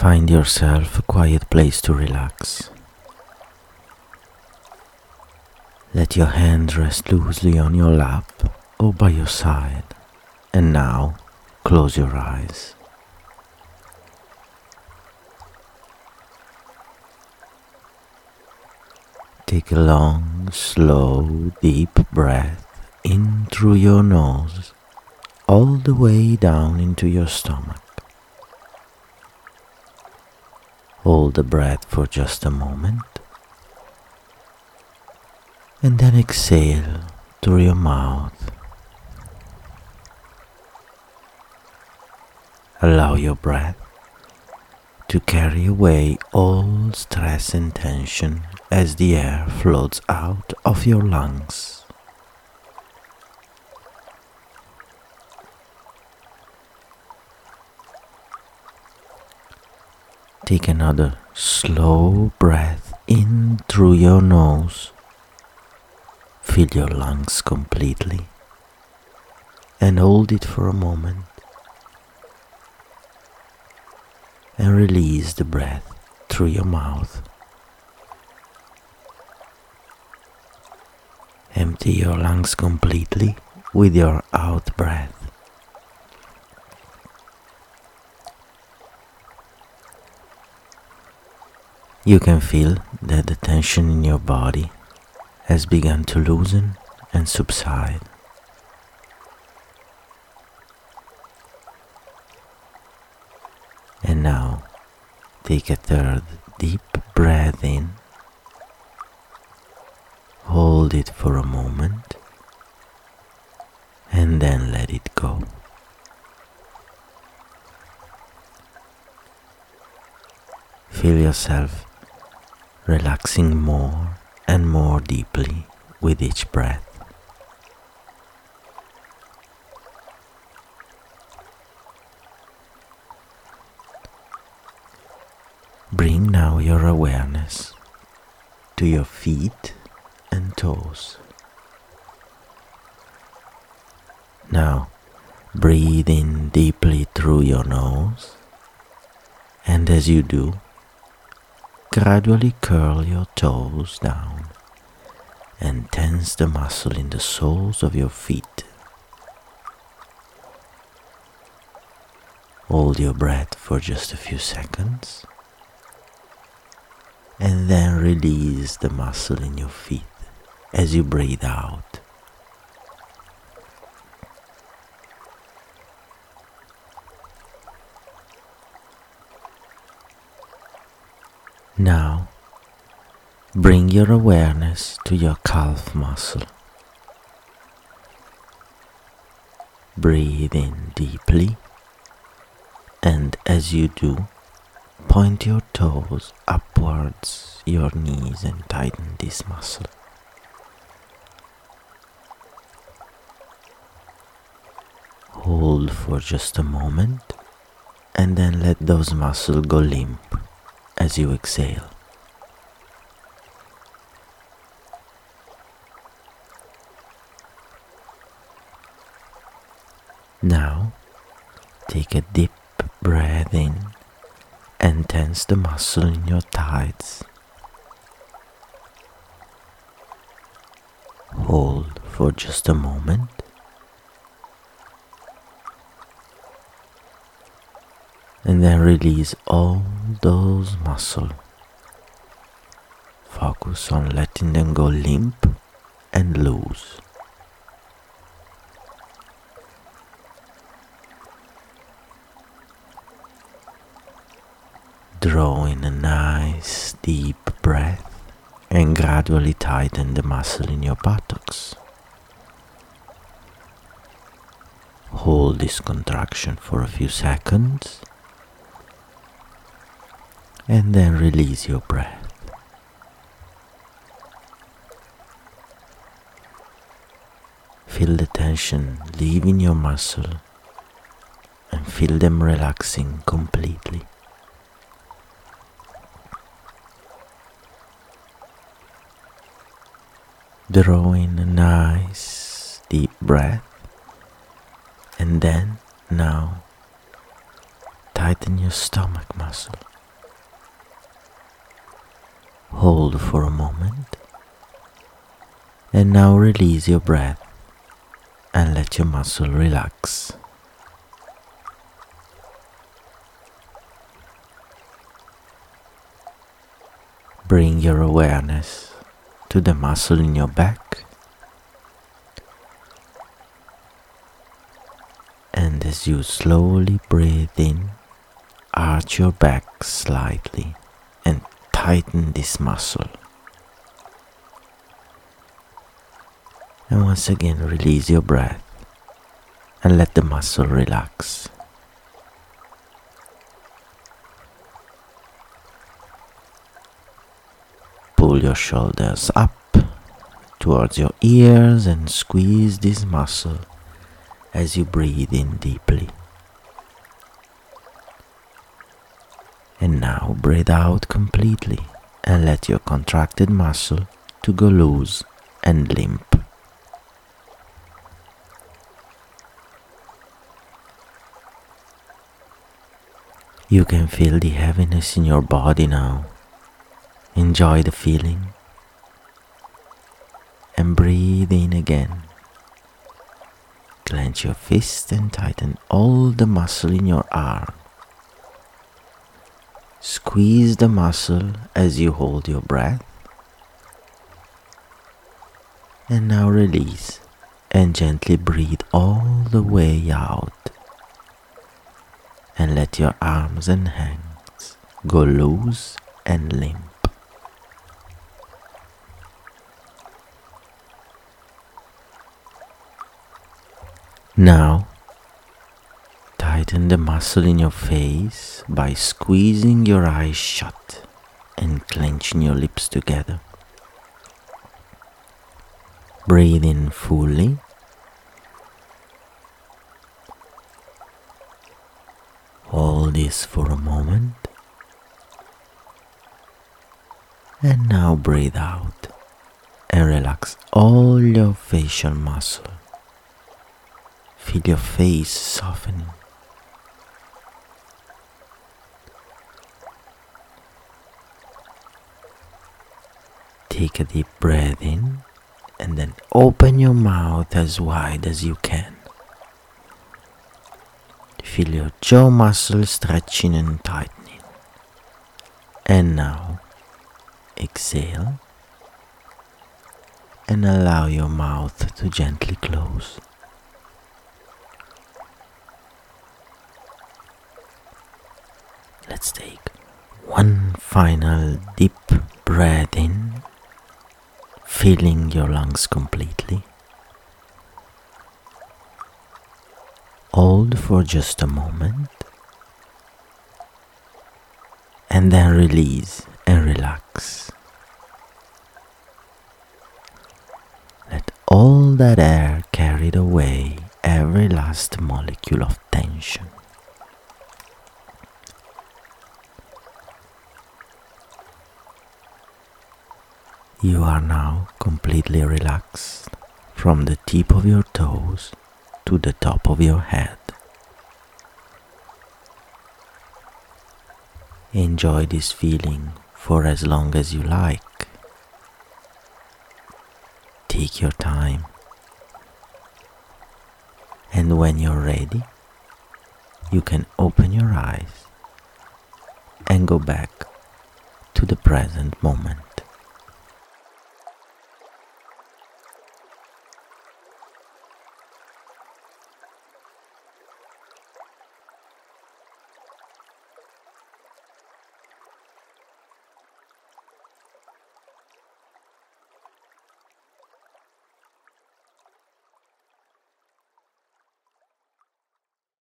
Find yourself a quiet place to relax. Let your hand rest loosely on your lap or by your side, and now close your eyes. Take a long, slow, deep breath in through your nose all the way down into your stomach. Hold the breath for just a moment and then exhale through your mouth. Allow your breath to carry away all stress and tension as the air floats out of your lungs. Take another slow breath in through your nose. Fill your lungs completely and hold it for a moment. And release the breath through your mouth. Empty your lungs completely with your out breath. You can feel that the tension in your body has begun to loosen and subside. And now take a third deep breath in. Hold it for a moment and then let it go. Feel yourself relaxing more and more deeply with each breath. Bring now your awareness to your feet and toes. Now breathe in deeply through your nose, and as you do, gradually curl your toes down and tense the muscle in the soles of your feet. Hold your breath for just a few seconds and then release the muscle in your feet as you breathe out. Now, bring your awareness to your calf muscle. Breathe in deeply, and as you do, point your toes upwards your knees and tighten this muscle. Hold for just a moment and then let those muscles go limp as you exhale. Now, take a deep breath in and tense the muscle in your thighs. Hold for just a moment. And then release all those muscles. Focus on letting them go limp and loose. Draw in a nice deep breath and gradually tighten the muscle in your buttocks. Hold this contraction for a few seconds and then release your breath. Feel the tension leaving your muscle and feel them relaxing completely. Draw in a nice deep breath and then now tighten your stomach muscle. Hold for a moment. And now release your breath and let your muscle relax. Bring your awareness to the muscle in your back. And as you slowly breathe in, arch your back slightly tighten this muscle. And once again, release your breath and let the muscle relax. Pull your shoulders up towards your ears and squeeze this muscle as you breathe in deeply. And now breathe out completely and let your contracted muscle to go loose and limp. You can feel the heaviness in your body now. Enjoy the feeling and breathe in again. Clench your fist and tighten all the muscle in your arm. Squeeze the muscle as you hold your breath. And now release and gently breathe all the way out. And let your arms and hands go loose and limp. Now, tighten the muscle in your face by squeezing your eyes shut and clenching your lips together. Breathe in fully. Hold this for a moment. And now breathe out and relax all your facial muscle. Feel your face softening. Take a deep breath in and then open your mouth as wide as you can. Feel your jaw muscles stretching and tightening. And now exhale and allow your mouth to gently close. Let's take one final deep breath in, filling your lungs completely. Hold for just a moment and then release and relax. Let all that air carry away every last molecule of tension. You are now completely relaxed from the tip of your toes to the top of your head. Enjoy this feeling for as long as you like. Take your time. And when you're ready, you can open your eyes and go back to the present moment.